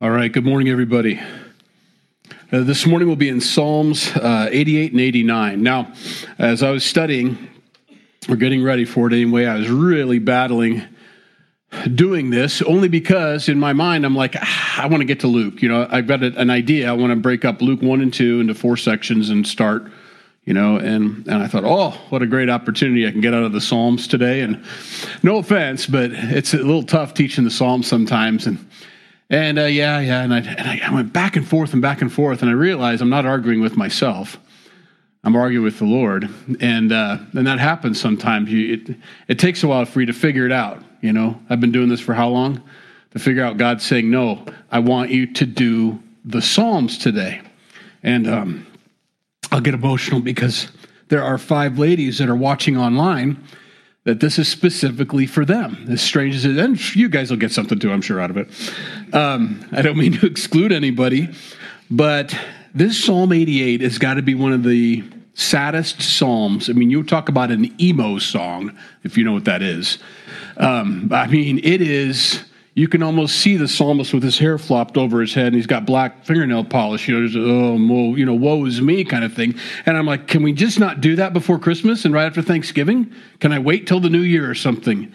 All right, good morning, everybody. Uh, this morning we'll be in Psalms uh, 88 and 89. Now, as I was studying, or getting ready for it anyway, I was really battling doing this only because in my mind I'm like, ah, I want to get to Luke. You know, I've got an idea. I want to break up Luke 1 and 2 into four sections and start you know and and i thought oh what a great opportunity i can get out of the psalms today and no offense but it's a little tough teaching the psalms sometimes and and uh, yeah, yeah, and I, and I went back and forth and back and forth, and I realized I'm not arguing with myself. I'm arguing with the Lord, and uh, and that happens sometimes. You, it it takes a while for you to figure it out. You know, I've been doing this for how long? To figure out God saying, "No, I want you to do the Psalms today," and um, I'll get emotional because there are five ladies that are watching online that this is specifically for them. As strange as it is, and you guys will get something too, I'm sure, out of it. Um, I don't mean to exclude anybody, but this Psalm 88 has got to be one of the saddest psalms. I mean, you talk about an emo song, if you know what that is. Um, I mean, it is you can almost see the psalmist with his hair flopped over his head and he's got black fingernail polish. You know, there's a, oh, well, you know, woe is me kind of thing. And I'm like, can we just not do that before Christmas and right after Thanksgiving? Can I wait till the new year or something?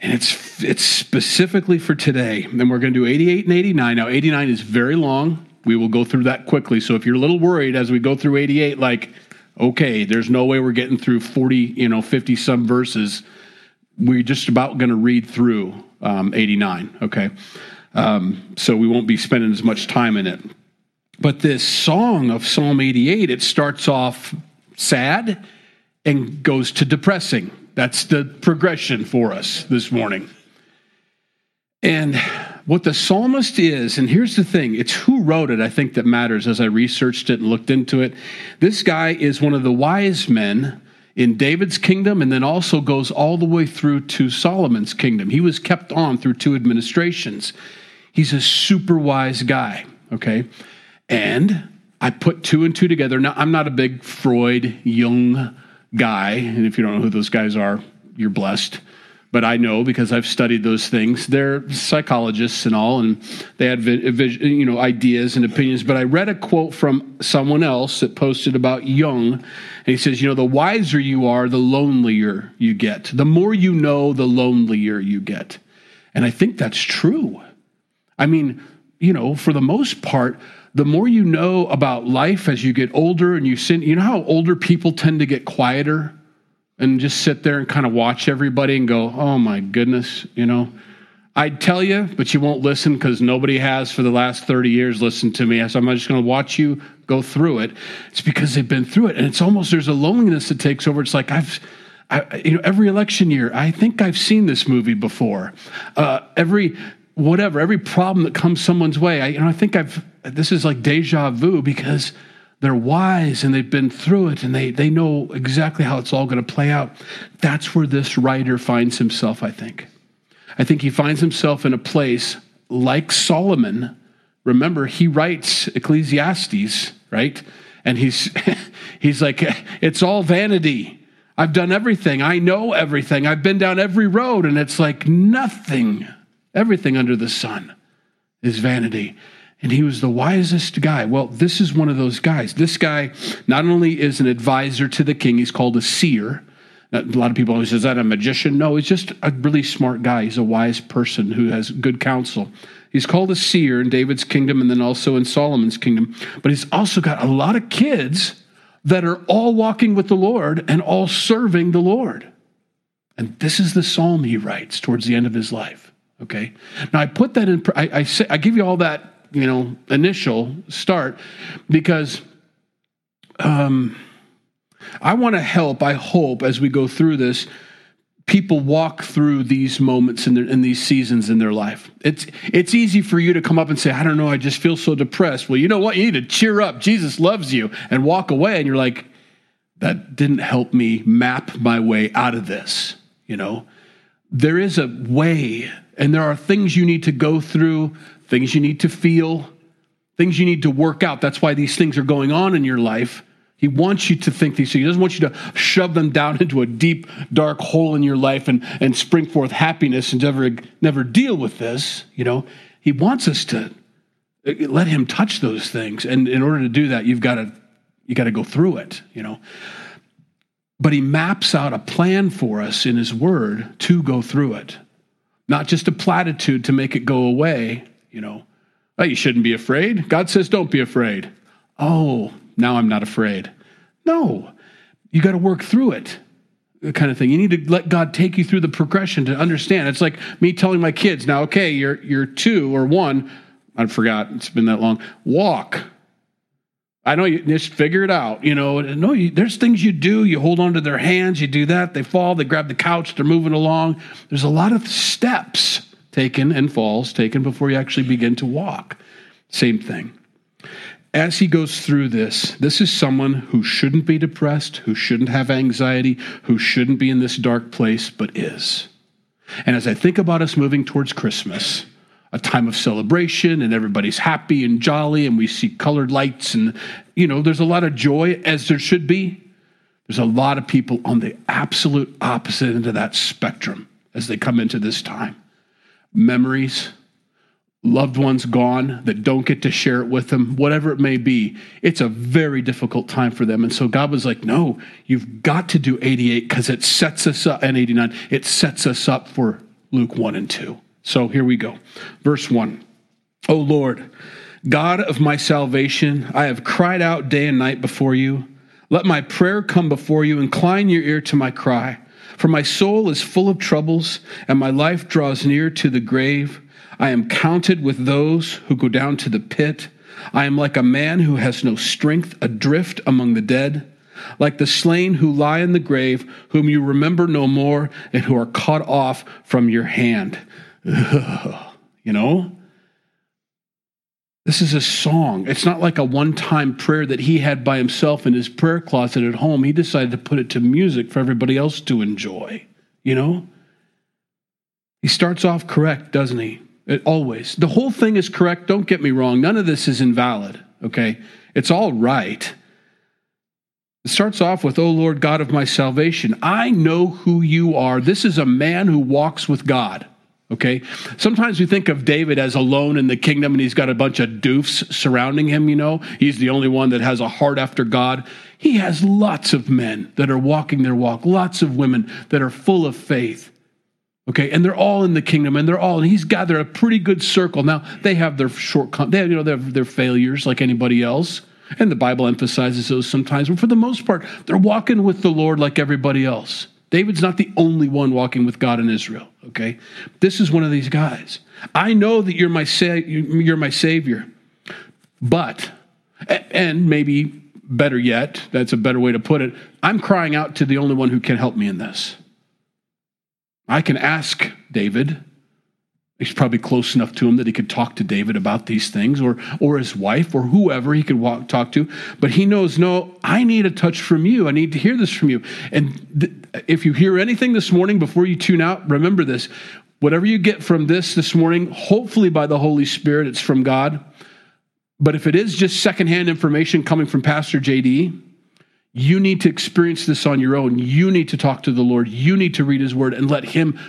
And it's it's specifically for today. And we're going to do 88 and 89. Now, 89 is very long. We will go through that quickly. So if you're a little worried as we go through 88, like, okay, there's no way we're getting through 40, you know, 50 some verses. We're just about going to read through um, 89. Okay. Um, so we won't be spending as much time in it. But this song of Psalm 88, it starts off sad and goes to depressing. That's the progression for us this morning. And what the psalmist is, and here's the thing it's who wrote it, I think, that matters as I researched it and looked into it. This guy is one of the wise men in David's kingdom and then also goes all the way through to Solomon's kingdom. He was kept on through two administrations. He's a super wise guy, okay? And I put two and two together. Now, I'm not a big Freud, Jung guy, and if you don't know who those guys are, you're blessed but I know because I've studied those things. They're psychologists and all, and they had you know ideas and opinions. But I read a quote from someone else that posted about Jung, and he says, you know, the wiser you are, the lonelier you get. The more you know, the lonelier you get. And I think that's true. I mean, you know, for the most part, the more you know about life as you get older and you sin, you know how older people tend to get quieter and just sit there and kind of watch everybody and go, oh my goodness, you know. I'd tell you, but you won't listen because nobody has for the last 30 years listened to me. So I'm just going to watch you go through it. It's because they've been through it. And it's almost, there's a loneliness that takes over. It's like, I've, I, you know, every election year, I think I've seen this movie before. Uh, every, whatever, every problem that comes someone's way, I, you know, I think I've, this is like deja vu because they're wise and they've been through it and they, they know exactly how it's all going to play out. That's where this writer finds himself, I think. I think he finds himself in a place like Solomon. Remember, he writes Ecclesiastes, right? And he's he's like, it's all vanity. I've done everything. I know everything. I've been down every road, and it's like nothing, everything under the sun is vanity and he was the wisest guy. Well, this is one of those guys. This guy not only is an advisor to the king, he's called a seer. Uh, a lot of people always say, is that a magician? No, he's just a really smart guy. He's a wise person who has good counsel. He's called a seer in David's kingdom and then also in Solomon's kingdom. But he's also got a lot of kids that are all walking with the Lord and all serving the Lord. And this is the psalm he writes towards the end of his life. Okay. Now I put that in. I, I say I give you all that you know initial start because um, I want to help. I hope as we go through this, people walk through these moments in, their, in these seasons in their life. It's it's easy for you to come up and say, I don't know, I just feel so depressed. Well, you know what? You need to cheer up. Jesus loves you, and walk away. And you're like, that didn't help me map my way out of this. You know, there is a way, and there are things you need to go through things you need to feel, things you need to work out. That's why these things are going on in your life. He wants you to think these things. He doesn't want you to shove them down into a deep, dark hole in your life and, and spring forth happiness and never, never deal with this. You know, he wants us to uh, Let him touch those things. And in order to do that, you've got to you got to go through it, you know. But he maps out a plan for us in his word to go through it. Not just a platitude to make it go away, you know. Oh, you shouldn't be afraid. God says don't be afraid. Oh, now I'm not afraid. No. You got to work through it kind of thing. You need to let God take you through the progression to understand. It's like me telling my kids, now, okay, you're, you're two or one. I forgot, it's been that long. Walk. I know you just figure it out. You know, no, you, there's things you do. You hold onto their hands, you do that, they fall, they grab the couch, they're moving along. There's a lot of steps taken and falls taken before you actually begin to walk. Same thing as he goes through this, this is someone who shouldn't be depressed, who shouldn't have anxiety, who shouldn't be in this dark place, but is. And as I think about us moving towards Christmas, a time of celebration and everybody's happy and jolly and we see colored lights and you know there's a lot of joy as there should be there's a lot of people on the absolute opposite end of that spectrum as they come into this time memories loved ones gone that don't get to share it with them, whatever it may be, it's a very difficult time for them. And so God was like, no, you've got to do 88 because it sets us up, and 89, it sets us up for Luke 1 and 2. So here we go. Verse 1. O Lord, God of my salvation, I have cried out day and night before you. Let my prayer come before you. Incline your ear to my cry. For my soul is full of troubles, and my life draws near to the grave. I am counted with those who go down to the pit. I am like a man who has no strength, adrift among the dead, like the slain who lie in the grave, whom you remember no more, and who are cut off from your hand. Ugh. You know? This is a song. It's not like a one time prayer that he had by himself in his prayer closet at home. He decided to put it to music for everybody else to enjoy. You know? He starts off correct, doesn't he? It, always. The whole thing is correct. Don't get me wrong. None of this is invalid, okay? It's all right. It starts off with, O Lord God of my salvation, I know who you are. This is a man who walks with God. Okay? Sometimes we think of David as alone in the kingdom and he's got a bunch of doofs surrounding him, you know? He's the only one that has a heart after God. He has lots of men that are walking their walk, lots of women that are full of faith. Okay, and they're all in the kingdom, and they're all, and he's gathered a pretty good circle. Now they have their shortcomings, they have, you know, they have their failures like anybody else, and the Bible emphasizes those sometimes. But for the most part, they're walking with the Lord like everybody else. David's not the only one walking with God in Israel. Okay, this is one of these guys. I know that you're my sa- you're my savior, but and maybe better yet, that's a better way to put it. I'm crying out to the only one who can help me in this. I can ask David. He's probably close enough to him that he could talk to David about these things, or, or his wife, or whoever he could walk, talk to. But he knows, no, I need a touch from you. I need to hear this from you. And th- if you hear anything this morning before you tune out, remember this. Whatever you get from this this morning, hopefully by the Holy Spirit, it's from God. But if it is just secondhand information coming from Pastor JD, you need to experience this on your own. You need to talk to the Lord. You need to read His Word and let Him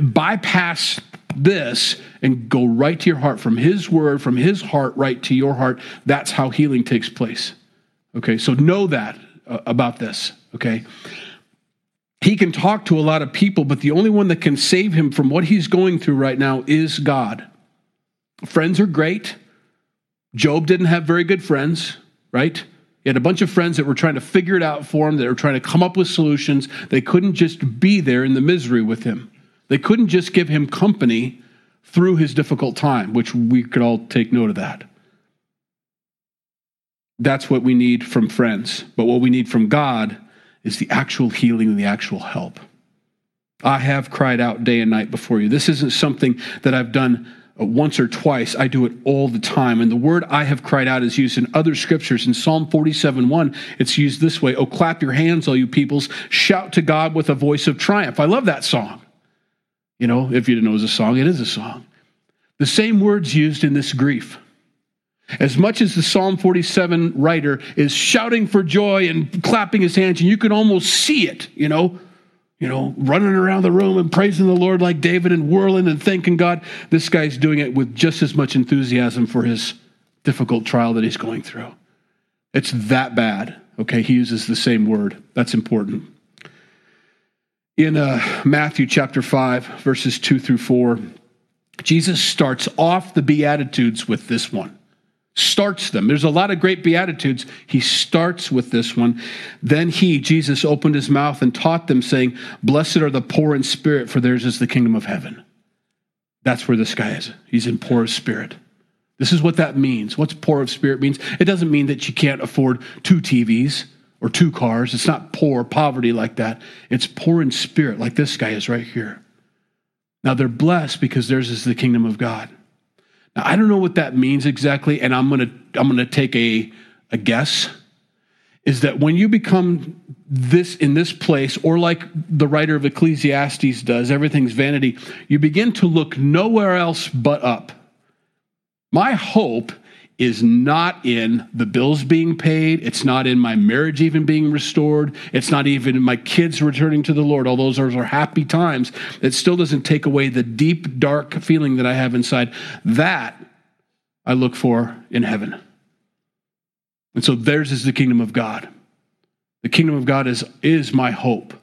bypass this and go right to your heart from His Word, from His heart, right to your heart. That's how healing takes place. Okay, so know that uh, about this. Okay. He can talk to a lot of people, but the only one that can save him from what he's going through right now is God. Friends are great. Job didn't have very good friends, right? He had a bunch of friends that were trying to figure it out for him, that were trying to come up with solutions. They couldn't just be there in the misery with him. They couldn't just give him company through his difficult time, which we could all take note of that. That's what we need from friends. But what we need from God is the actual healing and the actual help. I have cried out day and night before you. This isn't something that I've done uh, once or twice. I do it all the time. And the word I have cried out is used in other scriptures. In Psalm 47 1, it's used this way Oh, clap your hands, all you peoples. Shout to God with a voice of triumph. I love that song. You know, if you didn't know it was a song, it is a song. The same words used in this grief. As much as the Psalm 47 writer is shouting for joy and clapping his hands, and you can almost see it, you know, you know, running around the room and praising the Lord like David and whirling and thanking God. This guy's doing it with just as much enthusiasm for his difficult trial that he's going through. It's that bad. Okay, he uses the same word. That's important. In uh, Matthew chapter 5, verses 2 through 4, Jesus starts off the Beatitudes with this one starts them. There's a lot of great Beatitudes. He starts with this one. Then he, Jesus, opened his mouth and taught them, saying, Blessed are the poor in spirit, for theirs is the kingdom of heaven. That's where this guy is. He's in poor of spirit. This is what that means. What's poor of spirit means? It doesn't mean that you can't afford two TVs or two cars. It's not poor, poverty like that. It's poor in spirit, like this guy is right here. Now they're blessed because theirs is the kingdom of God. Now, I don't know what that means exactly, and I'm gonna I'm gonna take a, a guess. Is that when you become this in this place, or like the writer of Ecclesiastes does, everything's vanity, you begin to look nowhere else but up. My hope is not in the bills being paid. It's not in my marriage even being restored. It's not even my kids returning to the Lord. All those are happy times. It still doesn't take away the deep, dark feeling that I have inside. That I look for in heaven. And so theirs is the kingdom of God. The kingdom of God is, is my hope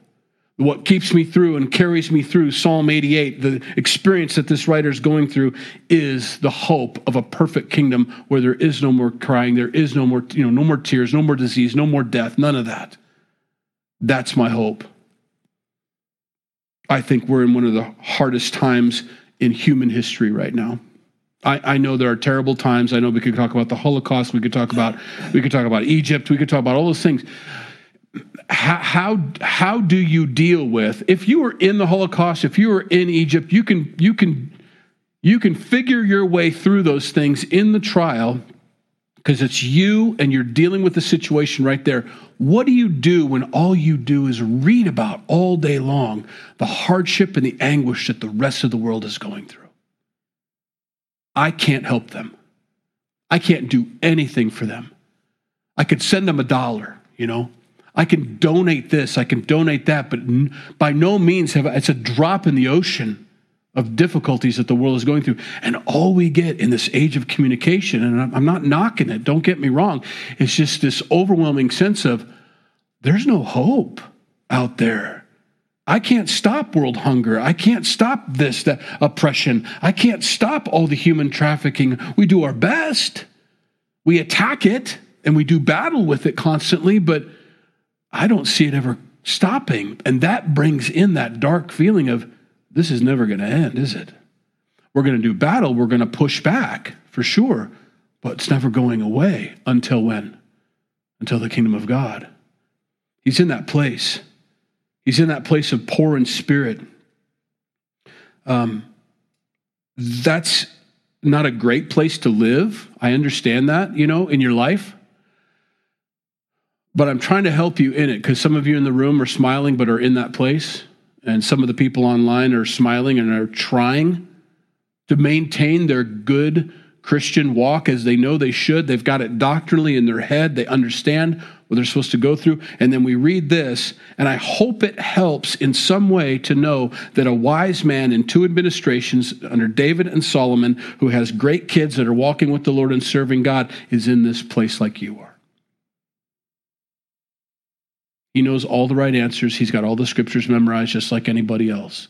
what keeps me through and carries me through Psalm 88, the experience that this writer is going through, is the hope of a perfect kingdom where there is no more crying, there is no more, you know, no more tears, no more disease, no more death, none of that. That's my hope. I think we're in one of the hardest times in human history right now. I, I, know there are terrible times. I know we could talk about the Holocaust. We could talk about we could talk about Egypt. We could talk about all those things how, how, do you deal with if you were in the Holocaust, if you were in Egypt, you can you can you can figure your way through those things in the trial because it's you and you're dealing with the situation right there. What do you do when all you do is read about all day long the hardship and the anguish that the rest of the world is going through? I can't help them. I can't do anything for them. I could send them a dollar, you know, I can donate this, I can donate that, but by no means have it's a drop in the ocean of difficulties that the world is going through. And all we get in this age of communication, and I'm not knocking it, don't get me wrong, it's just this overwhelming sense of there's no hope out there. I can't stop world hunger. I can't stop this that oppression. I can't stop all the human trafficking. We do our best. We attack it and we do battle with it constantly, but I don't see it ever stopping. And that brings in that dark feeling of this is never going to end, is it? We're going to do battle, we're going to push back for sure, but it's never going away until when? Until the kingdom of God. He's in that place. He's in that place of poor in spirit. Um, that's not a great place to live. I understand that, you know, in your life but I'm trying to help you in it because some of you in the room are smiling but are in that place. And some of the people online are smiling and are trying to maintain their good Christian walk as they know they should. They've got it doctrinally in their head. They understand what they're supposed to go through. And then we read this, and I hope it helps in some way to know that a wise man in two administrations under David and Solomon, who has great kids that are walking with the Lord and serving God, is in this place like you are. He knows all the right answers. He's got all the scriptures memorized just like anybody else.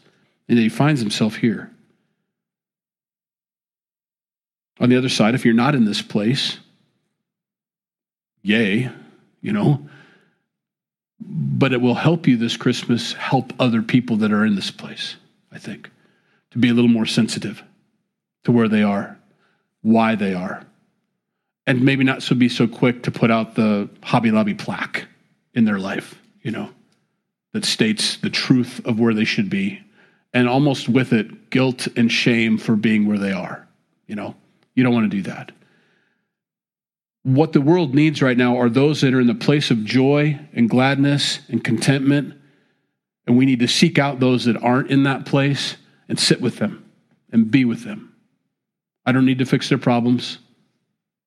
And he finds himself here. On the other side, if you're not in this place, yay, you know. But it will help you this Christmas help other people that are in this place, I think, to be a little more sensitive to where they are, why they are, and maybe not so be so quick to put out the Hobby Lobby plaque in their life, you know, that states the truth of where they should be, and almost with it, guilt and shame for being where they are. You know, you don't want to do that. What the world needs right now are those that are in the place of joy and gladness and contentment. And we need to seek out those that aren't in that place and sit with them and be with them. I don't need to fix their problems.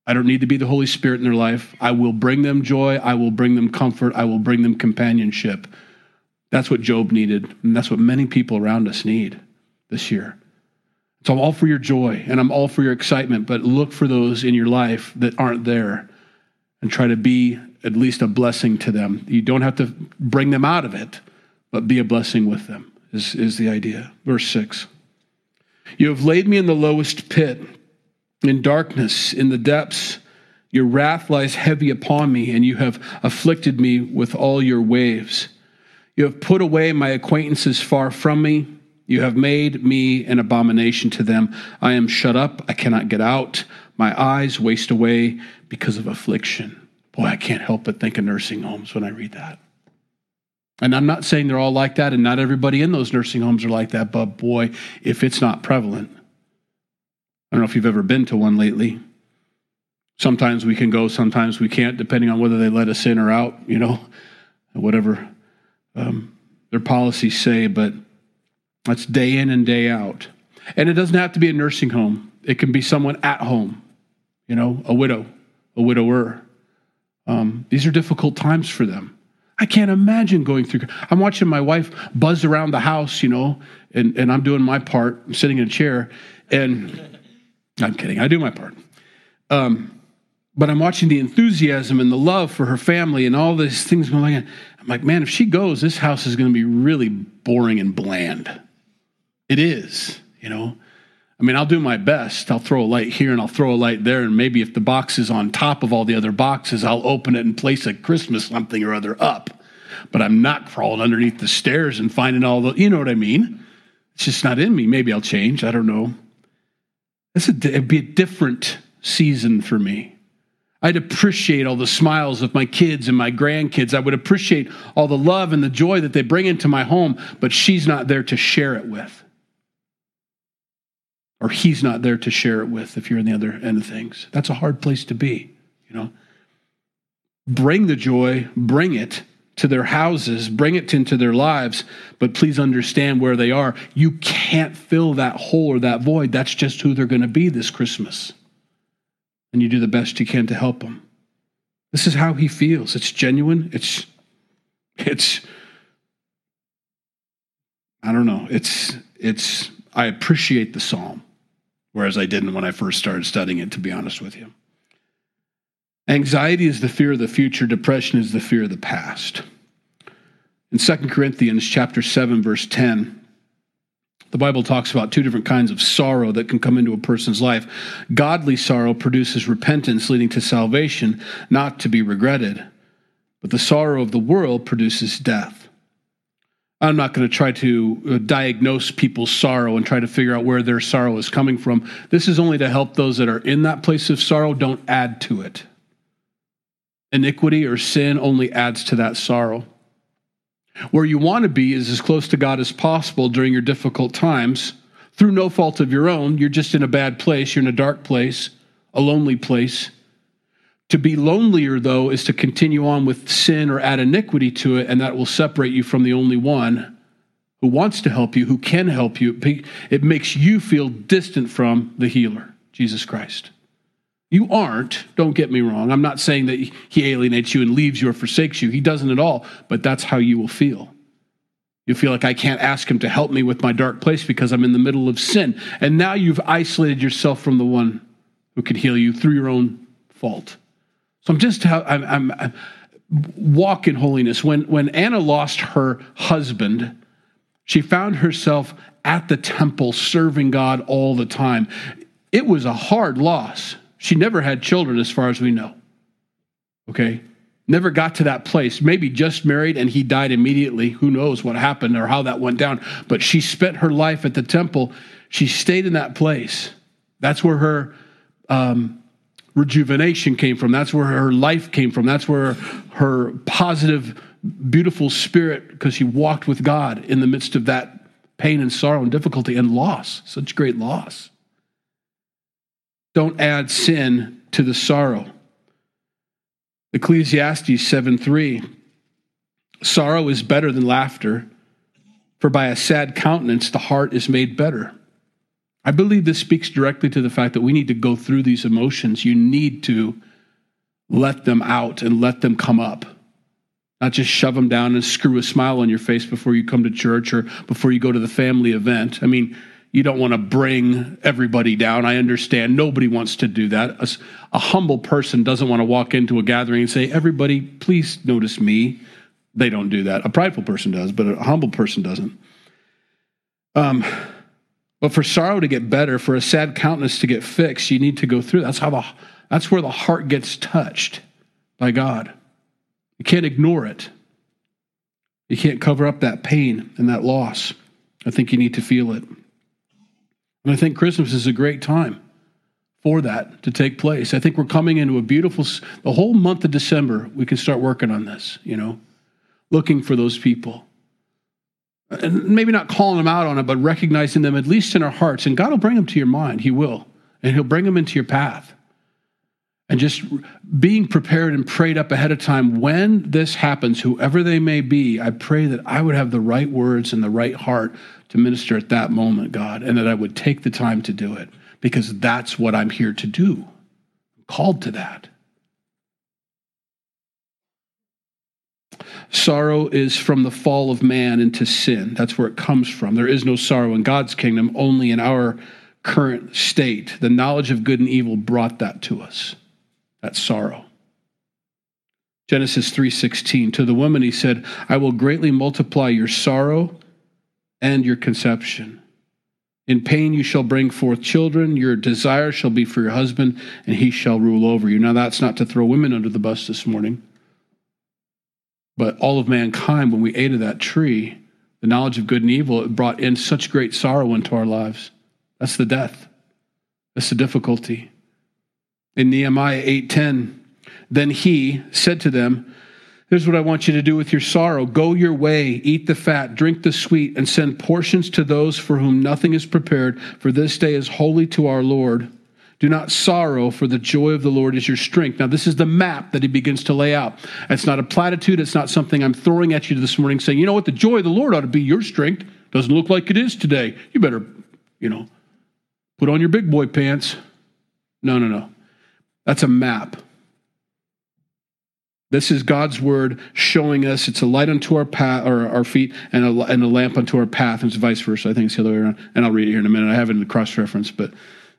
I don't need to be the Holy Spirit in their life. I will bring them joy. I will bring them comfort. I will bring them companionship. That's what Job needed, and that's what many people around us need this year. So I'm all for your joy and I'm all for your excitement, but look for those in your life that aren't there and try to be at least a blessing to them. You don't have to bring them out of it, but be a blessing with them, is, is the idea. Verse 6 You have laid me in the lowest pit, in darkness, in the depths. Your wrath lies heavy upon me, and you have afflicted me with all your waves. You have put away my acquaintances far from me. You have made me an abomination to them. I am shut up. I cannot get out. My eyes waste away because of affliction. Boy, I can't help but think of nursing homes when I read that. And I'm not saying they're all like that, and not everybody in those nursing homes are like that, but boy, if it's not prevalent. I don't know if you've ever been to one lately. Sometimes we can go, sometimes we can't, depending on whether they let us in or out, you know, whatever um, their policies say, but that's day in and day out. And it doesn't have to be a nursing home, it can be someone at home, you know, a widow, a widower. Um, these are difficult times for them. I can't imagine going through. I'm watching my wife buzz around the house, you know, and, and I'm doing my part. I'm sitting in a chair, and I'm kidding. I do my part. Um, but I'm watching the enthusiasm and the love for her family and all these things going on. I'm like, man, if she goes, this house is going to be really boring and bland. It is, you know. I mean, I'll do my best. I'll throw a light here and I'll throw a light there. And maybe if the box is on top of all the other boxes, I'll open it and place a Christmas something or other up. But I'm not crawling underneath the stairs and finding all the, you know what I mean? It's just not in me. Maybe I'll change. I don't know. This would be a different season for me. I'd appreciate all the smiles of my kids and my grandkids. I would appreciate all the love and the joy that they bring into my home, but she's not there to share it with or he's not there to share it with if you're in the other end of things. That's a hard place to be, you know. Bring the joy, bring it to their houses, bring it into their lives, but please understand where they are. You can't fill that hole or that void. That's just who they're going to be this Christmas. And you do the best you can to help them. This is how he feels. It's genuine. It's it's I don't know. It's it's I appreciate the psalm whereas I didn't when I first started studying it, to be honest with you. Anxiety is the fear of the future, depression is the fear of the past. In 2 Corinthians chapter 7 verse 10, the Bible talks about two different kinds of sorrow that can come into a person's life. Godly sorrow produces repentance leading to salvation, not to be regretted. But the sorrow of the world produces death. I'm not going to try to uh, diagnose people's sorrow and try to figure out where their sorrow is coming from. This is only to help those that are in that place of sorrow. Don't add to it. Iniquity or sin only adds to that sorrow. Where you want to be is as close to God as possible during your difficult times. Through no fault of your own, you're just in a bad place, you're in a dark place, a lonely place. To be lonelier, though, is to continue on with sin or add iniquity to it, and that will separate you from the only one who wants to help you, who can help you. It makes you feel distant from the healer, Jesus Christ. You aren't, don't get me wrong. I'm not saying that he alienates you and leaves you or forsakes you. He doesn't at all, but that's how you will feel. You feel like I can't ask him to help me with my dark place because I'm in the middle of sin. And now you've isolated yourself from the one who can heal you through your own fault. So I'm just I'm, I'm, I'm walk in holiness. When when Anna lost her husband, she found herself at the temple serving God all the time. It was a hard loss. She never had children, as far as we know. Okay? Never got to that place. Maybe just married and he died immediately. Who knows what happened or how that went down. But she spent her life at the temple. She stayed in that place. That's where her um, rejuvenation came from. That's where her life came from. That's where her positive, beautiful spirit, because she walked with God in the midst of that pain and sorrow and difficulty and loss, such great loss. Don't add sin to the sorrow. Ecclesiastes 7 3. Sorrow is better than laughter, for by a sad countenance the heart is made better. I believe this speaks directly to the fact that we need to go through these emotions. You need to let them out and let them come up. Not just shove them down and screw a smile on your face before you come to church or before you go to the family event. I mean, you don't want to bring everybody down. I understand. Nobody wants to do that. A, a, humble person doesn't want to walk into a gathering and say, Everybody, please notice me. They don't do that. A prideful person does, but a humble person doesn't. Um, but for sorrow to get better, for a sad countenance to get fixed, you need to go through. That's how the that's where the heart gets touched by God. You can't ignore it. You can't cover up that pain and that loss. I think you need to feel it. And I think Christmas is a great time for that to take place. I think we're coming into a beautiful the whole month of December, we can start working on this, you know, looking for those people and maybe not calling them out on it, but recognizing them at least in our hearts. And God will bring them to your mind. He will. And He'll bring them into your path. And just being prepared and prayed up ahead of time when this happens, whoever they may be, I pray that I would have the right words and the right heart to minister at that moment, God, and that I would take the time to do it because that's what I'm here to do. I'm called to that. Sorrow is from the fall of man into sin. That's where it comes from. There is no sorrow in God's kingdom, only in our current state. The knowledge of good and evil brought that to us. That sorrow. Genesis 3:16 To the woman he said, I will greatly multiply your sorrow and your conception. In pain you shall bring forth children, your desire shall be for your husband, and he shall rule over you. Now that's not to throw women under the bus this morning. But all of mankind, when we ate of that tree, the knowledge of good and evil, it brought in such great sorrow into our lives. That's the death. That's the difficulty. In Nehemiah 8:10, then he said to them, Here's what I want you to do with your sorrow. Go your way, eat the fat, drink the sweet, and send portions to those for whom nothing is prepared, for this day is holy to our Lord. Do not sorrow, for the joy of the Lord is your strength. Now, this is the map that he begins to lay out. It's not a platitude. It's not something I'm throwing at you this morning saying, you know what, the joy of the Lord ought to be your strength. Doesn't look like it is today. You better, you know, put on your big boy pants. No, no, no. That's a map. This is God's word showing us it's a light unto our path or our feet and a, and a lamp unto our path, and it's vice versa. I think it's the other way around. And I'll read it here in a minute. I have it in the cross reference, but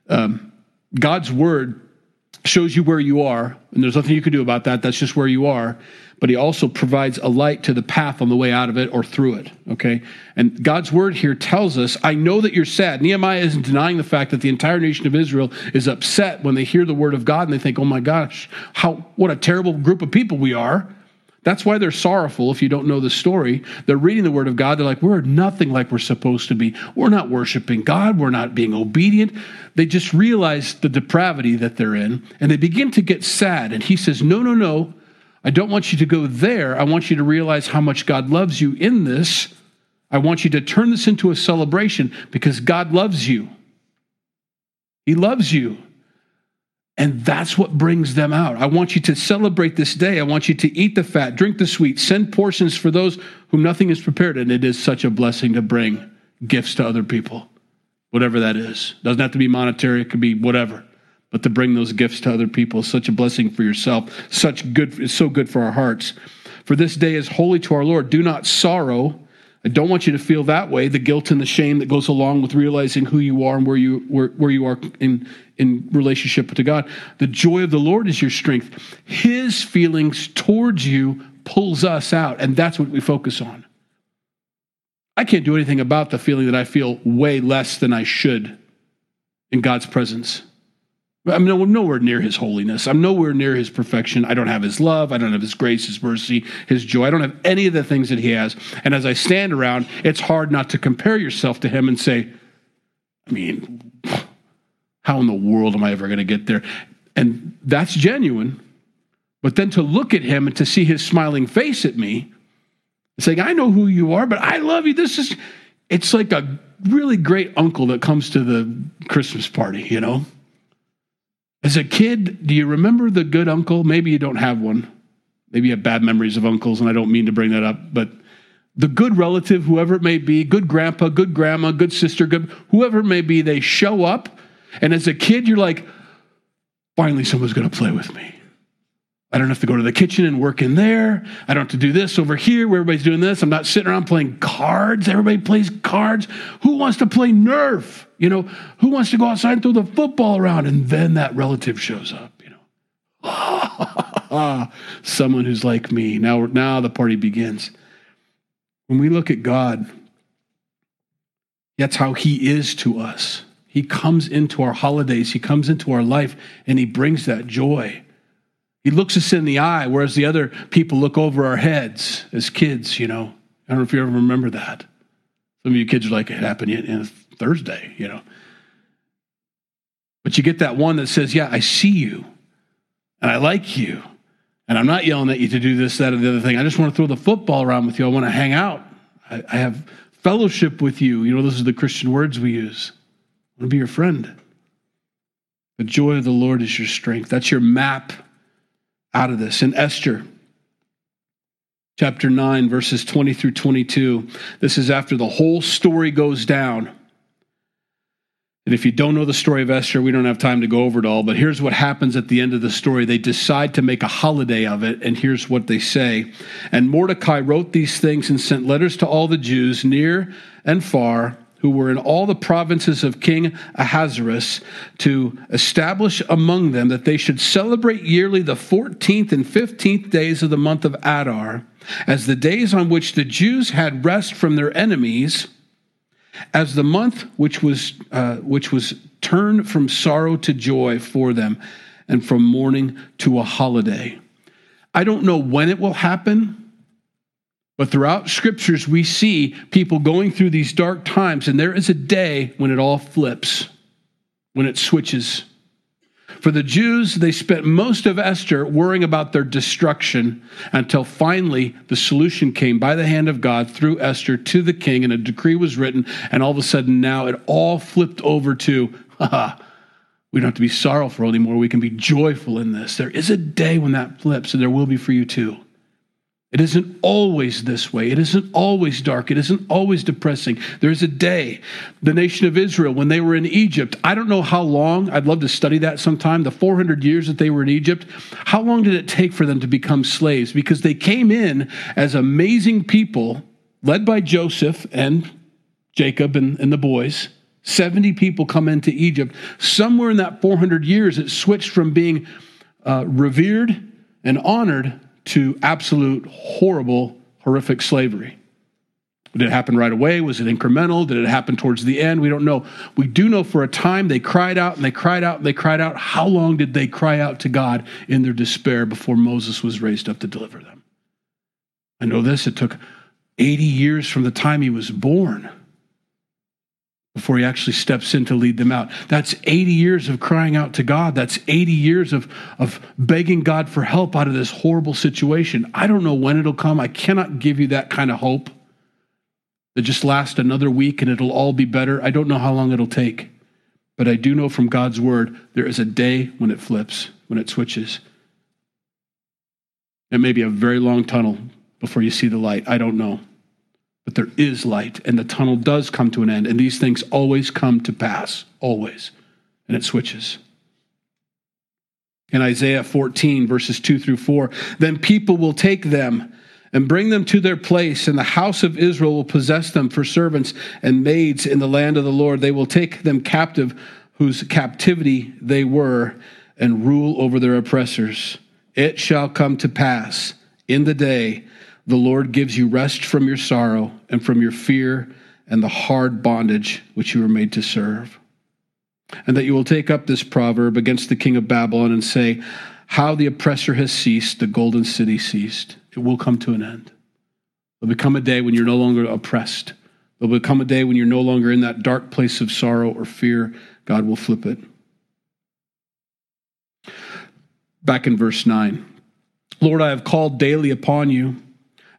um, God's word shows you where you are, and there's nothing you can do about that. That's just where you are. But he also provides a light to the path on the way out of it or through it. Okay? And God's word here tells us, I know that you're sad. Nehemiah isn't denying the fact that the entire nation of Israel is upset when they hear the word of God and they think, oh my gosh, how what a terrible group of people we are. That's why they're sorrowful if you don't know the story. They're reading the Word of God. They're like, we're nothing like we're supposed to be. We're not worshiping God. We're not being obedient. They just realize the depravity that they're in and they begin to get sad. And he says, No, no, no. I don't want you to go there. I want you to realize how much God loves you in this. I want you to turn this into a celebration because God loves you. He loves you. And that's what brings them out. I want you to celebrate this day. I want you to eat the fat, drink the sweet, send portions for those whom nothing is prepared. And it is such a blessing to bring gifts to other people, whatever that is. Doesn't have to be monetary, it could be whatever. But to bring those gifts to other people is such a blessing for yourself. Such good, it's so good for our hearts. For this day is holy to our Lord. Do not sorrow I don't want you to feel that way, the guilt and the shame that goes along with realizing who you are and where you where, where you are in, in relationship to God. The joy of the Lord is your strength. His feelings towards you pulls us out, and that's what we focus on. I can't do anything about the feeling that I feel way less than I should in God's presence. I'm nowhere near his holiness. I'm nowhere near his perfection. I don't have his love. I don't have his grace, his mercy, his joy. I don't have any of the things that he has. And as I stand around, it's hard not to compare yourself to him and say, I mean, how in the world am I ever going to get there? And that's genuine. But then to look at him and to see his smiling face at me, saying, I know who you are, but I love you. This is, it's like a really great uncle that comes to the Christmas party, you know? As a kid, do you remember the good uncle? Maybe you don't have one. Maybe you have bad memories of uncles, and I don't mean to bring that up, but the good relative, whoever it may be, good grandpa, good grandma, good sister, good whoever it may be, they show up, and as a kid, you're like, finally someone's gonna play with me. I don't have to go to the kitchen and work in there. I don't have to do this over here where everybody's doing this. I'm not sitting around playing cards. Everybody plays cards. Who wants to play Nerf? You know, who wants to go outside and throw the football around? And then that relative shows up, you know. Someone who's like me. Now, now the party begins. When we look at God, that's how He is to us. He comes into our holidays, He comes into our life, and He brings that joy. He looks us in the eye, whereas the other people look over our heads as kids, you know. I don't know if you ever remember that. Some of you kids are like, it happened in Thursday, you know. But you get that one that says, Yeah, I see you and I like you. And I'm not yelling at you to do this, that, or the other thing. I just want to throw the football around with you. I want to hang out. I, I have fellowship with you. You know, those are the Christian words we use. I want to be your friend. The joy of the Lord is your strength. That's your map out of this. In Esther, chapter 9, verses 20 through 22, this is after the whole story goes down. And if you don't know the story of Esther, we don't have time to go over it all, but here's what happens at the end of the story. They decide to make a holiday of it, and here's what they say. And Mordecai wrote these things and sent letters to all the Jews near and far who were in all the provinces of King Ahasuerus, to establish among them that they should celebrate yearly the 14th and 15th days of the month of Adar, as the days on which the Jews had rest from their enemies, as the month which was, uh, which was turned from sorrow to joy for them, and from mourning to a holiday. I don't know when it will happen. But throughout scriptures, we see people going through these dark times, and there is a day when it all flips, when it switches. For the Jews, they spent most of Esther worrying about their destruction until finally the solution came by the hand of God through Esther to the king, and a decree was written. And all of a sudden, now it all flipped over to, haha, we don't have to be sorrowful anymore. We can be joyful in this. There is a day when that flips, and there will be for you too. It isn't always this way. It isn't always dark. It isn't always depressing. There's a day, the nation of Israel, when they were in Egypt, I don't know how long, I'd love to study that sometime, the 400 years that they were in Egypt, how long did it take for them to become slaves? Because they came in as amazing people, led by Joseph and Jacob and, and the boys. 70 people come into Egypt. Somewhere in that 400 years, it switched from being uh, revered and honored to absolute horrible, horrific slavery. Did it happen right away? Was it incremental? Did it happen towards the end? We don't know. We do know for a time they cried out and they cried out and they cried out. How long did they cry out to God in their despair before Moses was raised up to deliver them? I know this. It took 80 years from the time he was born before he actually steps in to lead them out. That's 80 years of crying out to God. That's 80 years of, of begging God for help out of this horrible situation. I don't know when it'll come. I cannot give you that kind of hope that just lasts another week and it'll all be better. I don't know how long it'll take. But I do know from God's word there is a day when it flips, when it switches. It may be a very long tunnel before you see the light. I don't know. But there is light, and the tunnel does come to an end, and these things always come to pass, always. And it switches. In Isaiah 14, verses 2 through 4, then people will take them and bring them to their place, and the house of Israel will possess them for servants and maids in the land of the Lord. They will take them captive, whose captivity they were, and rule over their oppressors. It shall come to pass in the day the Lord gives you rest from your sorrow and from your fear and the hard bondage which you were made to serve. And that you will take up this proverb against the king of Babylon and say, How the oppressor has ceased, the golden city ceased. It will come to an end. There'll become a day when you're no longer oppressed. There'll become a day when you're no longer in that dark place of sorrow or fear. God will flip it. Back in verse 9 Lord, I have called daily upon you.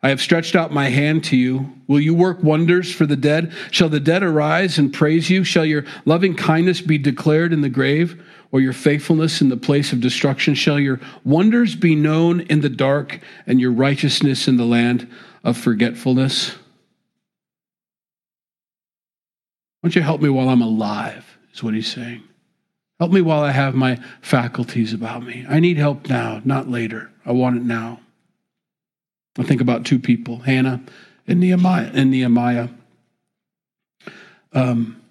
I have stretched out my hand to you. Will you work wonders for the dead? Shall the dead arise and praise you? Shall your loving kindness be declared in the grave, or your faithfulness in the place of destruction? Shall your wonders be known in the dark, and your righteousness in the land of forgetfulness? Why don't you help me while I'm alive? Is what he's saying. Help me while I have my faculties about me. I need help now, not later. I want it now. I think about two people, Hannah and Nehemiah. And Nehemiah. Um,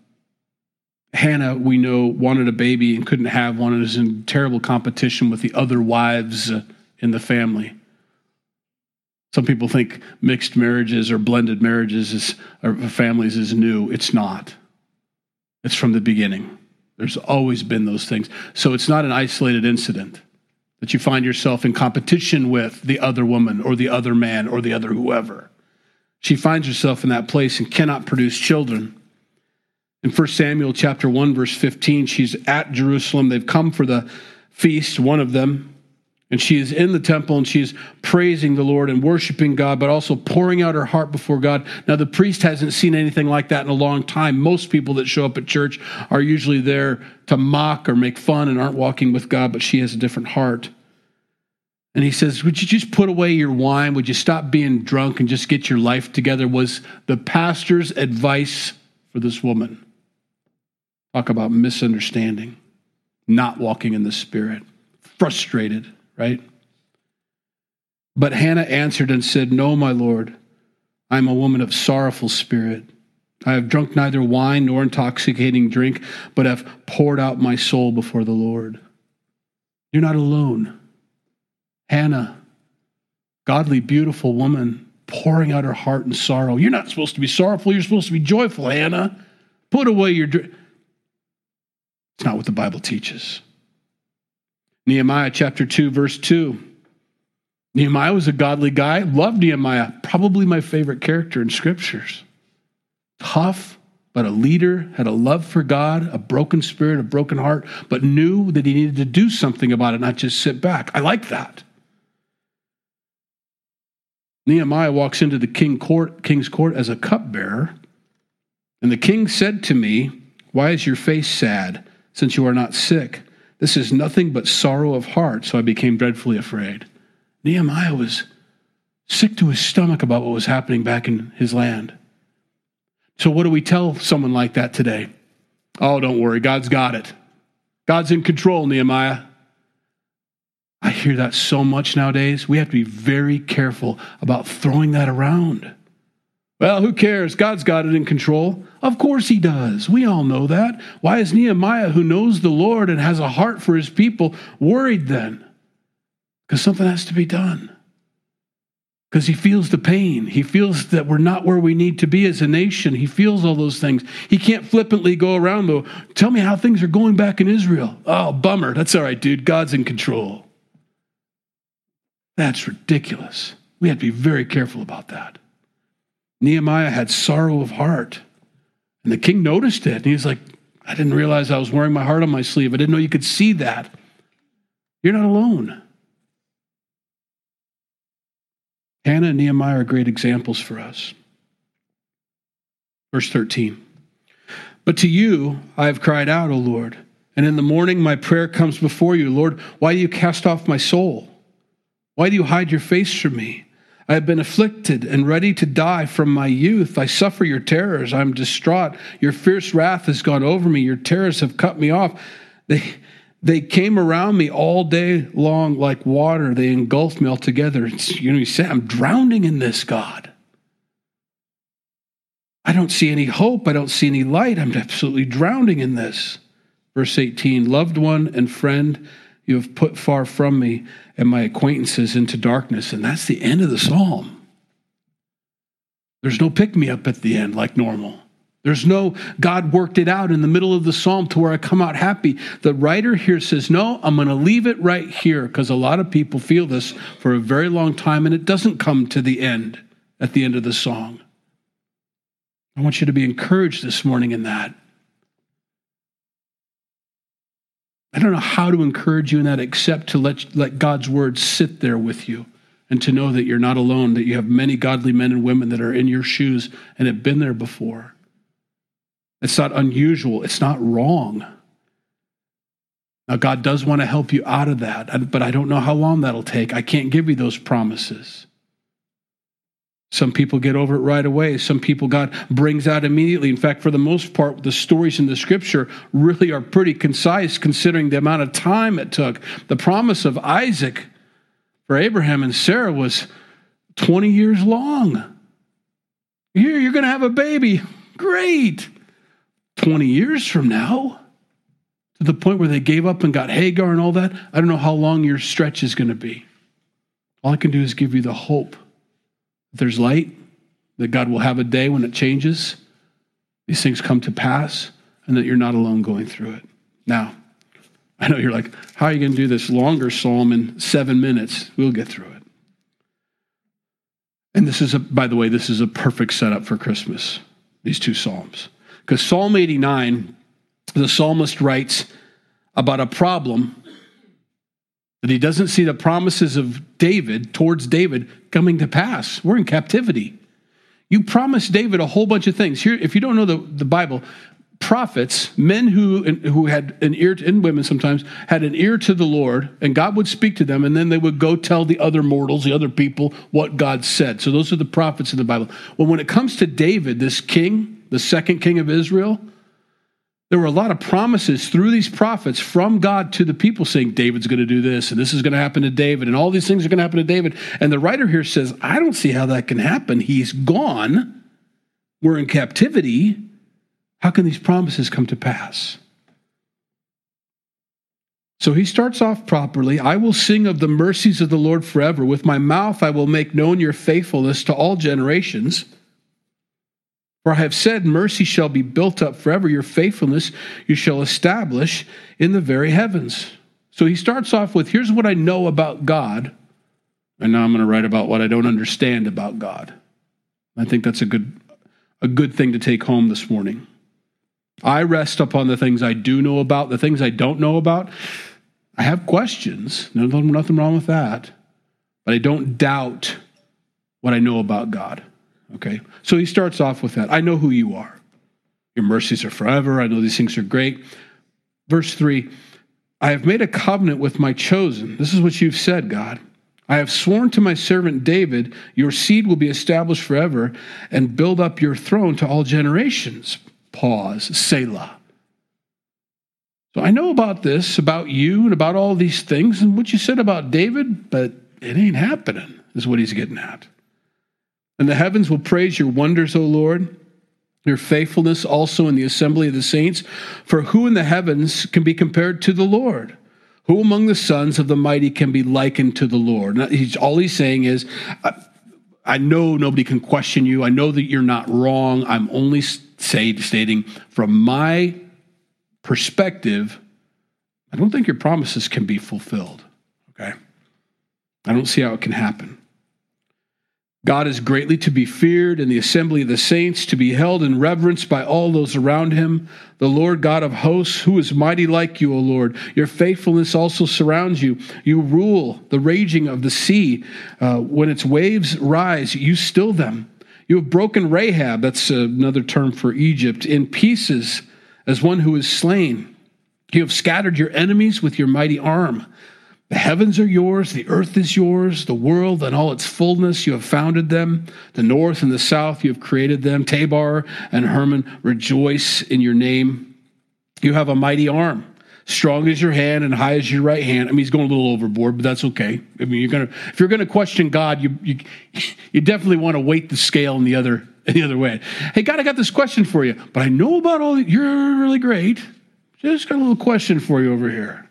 Hannah, we know, wanted a baby and couldn't have one and was in terrible competition with the other wives uh, in the family. Some people think mixed marriages or blended marriages is, or families is new. It's not. It's from the beginning. There's always been those things. So it's not an isolated incident that you find yourself in competition with the other woman or the other man or the other whoever. She finds herself in that place and cannot produce children. In 1 Samuel chapter 1 verse 15, she's at Jerusalem. They've come for the feast, one of them, and she is in the temple and she is praising the Lord and worshiping God, but also pouring out her heart before God. Now, the priest hasn't seen anything like that in a long time. Most people that show up at church are usually there to mock or make fun and aren't walking with God, but she has a different heart. And he says, Would you just put away your wine? Would you stop being drunk and just get your life together? Was the pastor's advice for this woman. Talk about misunderstanding, not walking in the Spirit, frustrated right? But Hannah answered and said, No, my Lord, I am a woman of sorrowful spirit. I have drunk neither wine nor intoxicating drink, but have poured out my soul before the Lord. You're not alone. Hannah, godly, beautiful woman, pouring out her heart in sorrow. You're not supposed to be sorrowful, you're supposed to be joyful, Hannah. Put away your drink. It's not what the Bible teaches. Nehemiah chapter 2, verse 2. Nehemiah was a godly guy. Loved Nehemiah. Probably my favorite character in scriptures. Tough, but a leader, had a love for God, a broken spirit, a broken heart, but knew that he needed to do something about it, not just sit back. I like that. Nehemiah walks into the king court, king's court as a cupbearer. And the king said to me, Why is your face sad, since you are not sick? This is nothing but sorrow of heart. So I became dreadfully afraid. Nehemiah was sick to his stomach about what was happening back in his land. So, what do we tell someone like that today? Oh, don't worry, God's got it. God's in control, Nehemiah. I hear that so much nowadays. We have to be very careful about throwing that around. Well, who cares? God's got it in control. Of course he does. We all know that. Why is Nehemiah, who knows the Lord and has a heart for his people, worried then? Because something has to be done. Because he feels the pain. He feels that we're not where we need to be as a nation. He feels all those things. He can't flippantly go around, though. Tell me how things are going back in Israel. Oh, bummer. That's all right, dude. God's in control. That's ridiculous. We have to be very careful about that. Nehemiah had sorrow of heart. And the king noticed it. And he's like, I didn't realize I was wearing my heart on my sleeve. I didn't know you could see that. You're not alone. Hannah and Nehemiah are great examples for us. Verse 13. But to you I have cried out, O Lord, and in the morning my prayer comes before you. Lord, why do you cast off my soul? Why do you hide your face from me? I have been afflicted and ready to die from my youth. I suffer your terrors. I'm distraught. Your fierce wrath has gone over me. Your terrors have cut me off. They, they came around me all day long like water. They engulfed me altogether. It's, you know, you say, I'm drowning in this, God. I don't see any hope. I don't see any light. I'm absolutely drowning in this. Verse 18 Loved one and friend, you have put far from me and my acquaintances into darkness. And that's the end of the psalm. There's no pick me up at the end like normal. There's no God worked it out in the middle of the psalm to where I come out happy. The writer here says, No, I'm going to leave it right here because a lot of people feel this for a very long time and it doesn't come to the end at the end of the song. I want you to be encouraged this morning in that. I don't know how to encourage you in that except to let, let God's word sit there with you and to know that you're not alone, that you have many godly men and women that are in your shoes and have been there before. It's not unusual, it's not wrong. Now, God does want to help you out of that, but I don't know how long that'll take. I can't give you those promises. Some people get over it right away. Some people God brings out immediately. In fact, for the most part, the stories in the scripture really are pretty concise considering the amount of time it took. The promise of Isaac for Abraham and Sarah was 20 years long. Here, you're going to have a baby. Great. 20 years from now, to the point where they gave up and got Hagar and all that, I don't know how long your stretch is going to be. All I can do is give you the hope there's light, that God will have a day when it changes, these things come to pass, and that you're not alone going through it. Now, I know you're like, how are you going to do this longer psalm in seven minutes? We'll get through it. And this is, a, by the way, this is a perfect setup for Christmas, these two psalms. Because Psalm 89, the psalmist writes about a problem that he doesn't see the promises of David towards David coming to pass. We're in captivity. You promised David a whole bunch of things. Here, if you don't know the, the Bible, prophets, men who, who had an ear, to, and women sometimes, had an ear to the Lord, and God would speak to them, and then they would go tell the other mortals, the other people, what God said. So those are the prophets in the Bible. Well, when it comes to David, this king, the second king of Israel, there were a lot of promises through these prophets from God to the people saying, David's going to do this, and this is going to happen to David, and all these things are going to happen to David. And the writer here says, I don't see how that can happen. He's gone. We're in captivity. How can these promises come to pass? So he starts off properly. I will sing of the mercies of the Lord forever. With my mouth I will make known your faithfulness to all generations. For I have said, Mercy shall be built up forever, your faithfulness you shall establish in the very heavens. So he starts off with, Here's what I know about God. And now I'm going to write about what I don't understand about God. I think that's a good, a good thing to take home this morning. I rest upon the things I do know about, the things I don't know about. I have questions. Nothing, nothing wrong with that. But I don't doubt what I know about God. Okay? So he starts off with that. I know who you are. Your mercies are forever. I know these things are great. Verse 3 I have made a covenant with my chosen. This is what you've said, God. I have sworn to my servant David, your seed will be established forever and build up your throne to all generations. Pause, Selah. So I know about this, about you, and about all these things, and what you said about David, but it ain't happening, is what he's getting at. And the heavens will praise your wonders, O Lord, your faithfulness also in the assembly of the saints. For who in the heavens can be compared to the Lord? Who among the sons of the mighty can be likened to the Lord? He's, all he's saying is, I, I know nobody can question you. I know that you're not wrong. I'm only say, stating from my perspective, I don't think your promises can be fulfilled. Okay? I don't see how it can happen. God is greatly to be feared in the assembly of the saints, to be held in reverence by all those around him. The Lord God of hosts, who is mighty like you, O Lord. Your faithfulness also surrounds you. You rule the raging of the sea. Uh, when its waves rise, you still them. You have broken Rahab, that's another term for Egypt, in pieces as one who is slain. You have scattered your enemies with your mighty arm. The heavens are yours, the earth is yours, the world and all its fullness, you have founded them. The north and the south, you have created them. Tabor and Hermon, rejoice in your name. You have a mighty arm, strong as your hand and high as your right hand. I mean, he's going a little overboard, but that's okay. I mean, you're gonna if you're gonna question God, you you, you definitely want to weight the scale in the other in the other way. Hey, God, I got this question for you, but I know about all. You're really great. Just got a little question for you over here.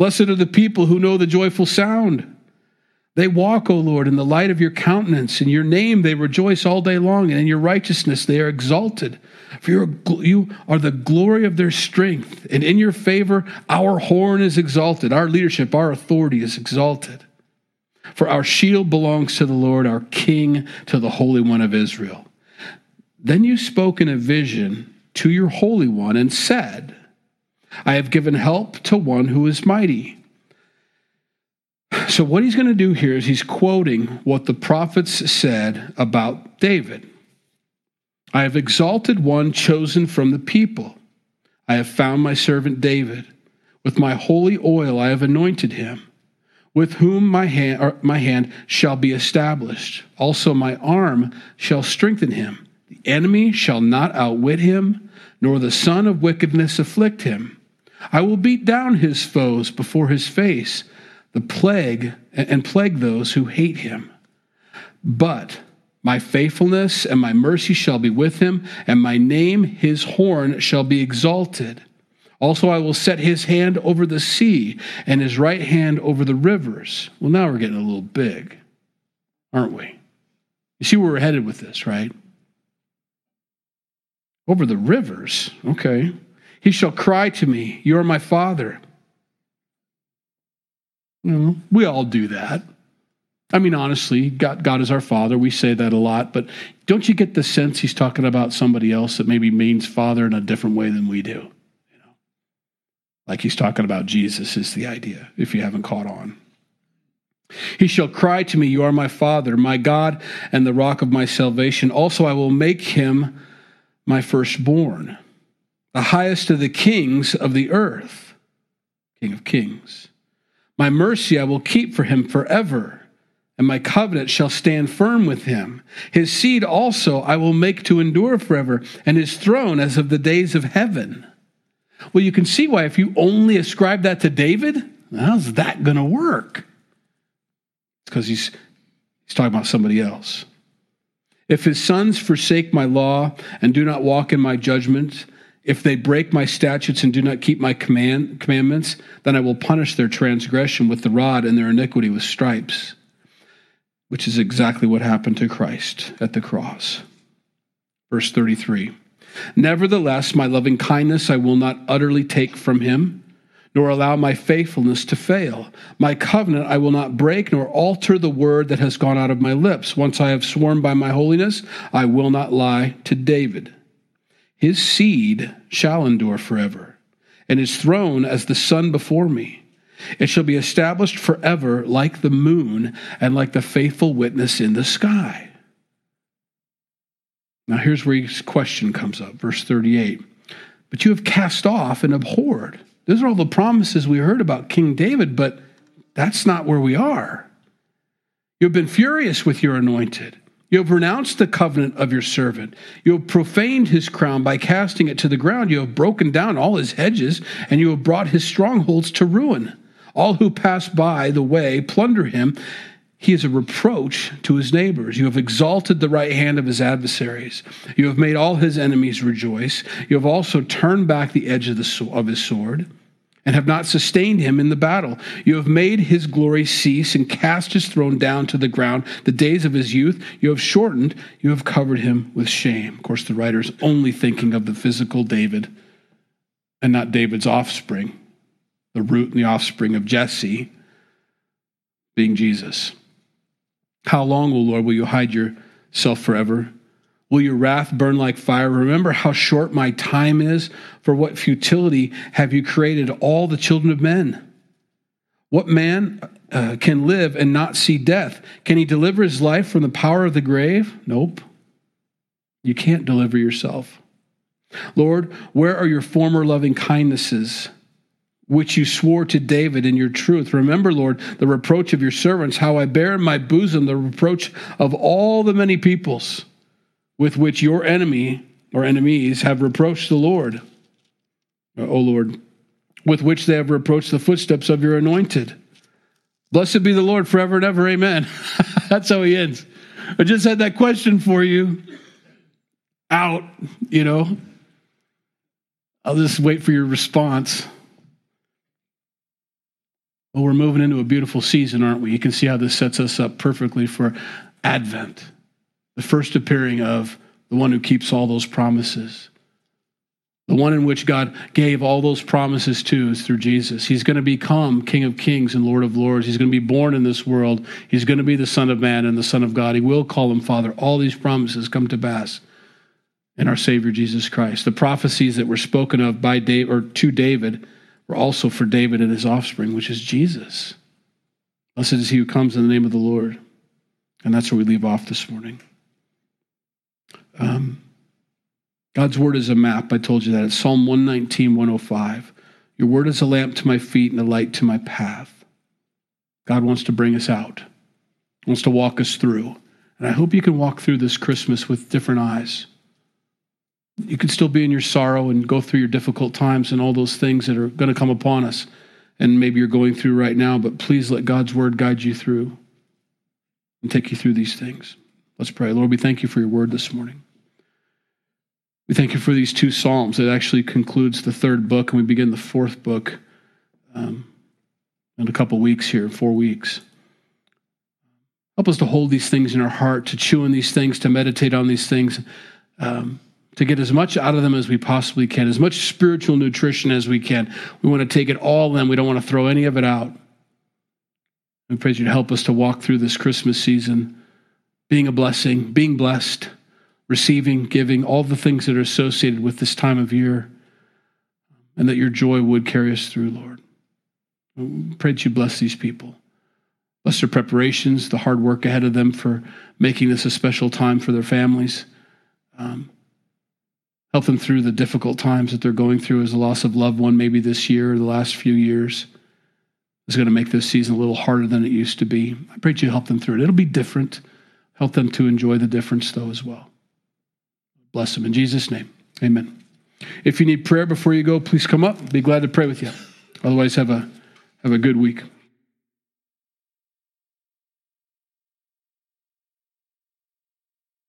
Blessed are the people who know the joyful sound. They walk, O Lord, in the light of your countenance. In your name they rejoice all day long, and in your righteousness they are exalted. For you are the glory of their strength, and in your favor our horn is exalted. Our leadership, our authority is exalted. For our shield belongs to the Lord, our King to the Holy One of Israel. Then you spoke in a vision to your Holy One and said, I have given help to one who is mighty. So, what he's going to do here is he's quoting what the prophets said about David. I have exalted one chosen from the people. I have found my servant David. With my holy oil I have anointed him. with whom my hand, my hand shall be established. Also, my arm shall strengthen him. The enemy shall not outwit him, nor the son of wickedness afflict him. I will beat down his foes before his face, the plague and plague those who hate him. But my faithfulness and my mercy shall be with him, and my name, his horn, shall be exalted. Also, I will set his hand over the sea and his right hand over the rivers. Well, now we're getting a little big, aren't we? You see where we're headed with this, right? Over the rivers. Okay. He shall cry to me, You are my father. You know, we all do that. I mean, honestly, God, God is our Father. We say that a lot, but don't you get the sense he's talking about somebody else that maybe means Father in a different way than we do? You know, like he's talking about Jesus is the idea, if you haven't caught on. He shall cry to me, You are my Father, my God, and the rock of my salvation. Also, I will make him my firstborn, the highest of the kings of the earth, King of kings. My mercy I will keep for him forever and my covenant shall stand firm with him. His seed also I will make to endure forever, and his throne as of the days of heaven. Well, you can see why, if you only ascribe that to David, how's that going to work? It's because he's, he's talking about somebody else. If his sons forsake my law and do not walk in my judgments, if they break my statutes and do not keep my command, commandments, then I will punish their transgression with the rod and their iniquity with stripes which is exactly what happened to Christ at the cross. Verse 33 Nevertheless, my loving kindness I will not utterly take from him, nor allow my faithfulness to fail. My covenant I will not break, nor alter the word that has gone out of my lips. Once I have sworn by my holiness, I will not lie to David. His seed shall endure forever, and his throne as the sun before me. It shall be established forever like the moon and like the faithful witness in the sky. Now, here's where his question comes up, verse 38. But you have cast off and abhorred. Those are all the promises we heard about King David, but that's not where we are. You have been furious with your anointed. You have renounced the covenant of your servant. You have profaned his crown by casting it to the ground. You have broken down all his hedges, and you have brought his strongholds to ruin. All who pass by the way plunder him. He is a reproach to his neighbors. You have exalted the right hand of his adversaries. You have made all his enemies rejoice. You have also turned back the edge of, the, of his sword and have not sustained him in the battle. You have made his glory cease and cast his throne down to the ground. The days of his youth you have shortened. You have covered him with shame. Of course, the writer's only thinking of the physical David and not David's offspring the root and the offspring of Jesse being Jesus. How long, O Lord, will you hide yourself forever? Will your wrath burn like fire? Remember how short my time is. For what futility have you created all the children of men? What man uh, can live and not see death? Can he deliver his life from the power of the grave? Nope. You can't deliver yourself. Lord, where are your former loving kindnesses? which you swore to David in your truth. Remember, Lord, the reproach of your servants, how I bear in my bosom the reproach of all the many peoples with which your enemy or enemies have reproached the Lord. Uh, o Lord, with which they have reproached the footsteps of your anointed. Blessed be the Lord forever and ever. Amen. That's how he ends. I just had that question for you out, you know. I'll just wait for your response. Well, we're moving into a beautiful season, aren't we? You can see how this sets us up perfectly for Advent, the first appearing of the one who keeps all those promises. The one in which God gave all those promises to is through Jesus. He's going to become King of Kings and Lord of Lords. He's going to be born in this world. He's going to be the Son of Man and the Son of God. He will call him Father. All these promises come to pass in our Savior Jesus Christ. The prophecies that were spoken of by David or to David were also for David and his offspring, which is Jesus. Blessed is he who comes in the name of the Lord. And that's where we leave off this morning. Um, God's word is a map. I told you that. It's Psalm 119, 105. Your word is a lamp to my feet and a light to my path. God wants to bring us out, wants to walk us through. And I hope you can walk through this Christmas with different eyes. You can still be in your sorrow and go through your difficult times and all those things that are going to come upon us. And maybe you're going through right now, but please let God's word guide you through and take you through these things. Let's pray. Lord, we thank you for your word this morning. We thank you for these two Psalms. It actually concludes the third book, and we begin the fourth book um, in a couple weeks here, four weeks. Help us to hold these things in our heart, to chew on these things, to meditate on these things, um, to get as much out of them as we possibly can, as much spiritual nutrition as we can. We want to take it all in, we don't want to throw any of it out. We pray you to help us to walk through this Christmas season, being a blessing, being blessed, receiving, giving, all the things that are associated with this time of year, and that your joy would carry us through, Lord. We pray that you bless these people. Bless their preparations, the hard work ahead of them for making this a special time for their families. Um, help them through the difficult times that they're going through as a loss of loved one, maybe this year or the last few years. Is going to make this season a little harder than it used to be. I pray that you help them through it. It'll be different. Help them to enjoy the difference, though, as well. Bless them in Jesus' name. Amen. If you need prayer before you go, please come up. Be glad to pray with you. Otherwise, have a have a good week.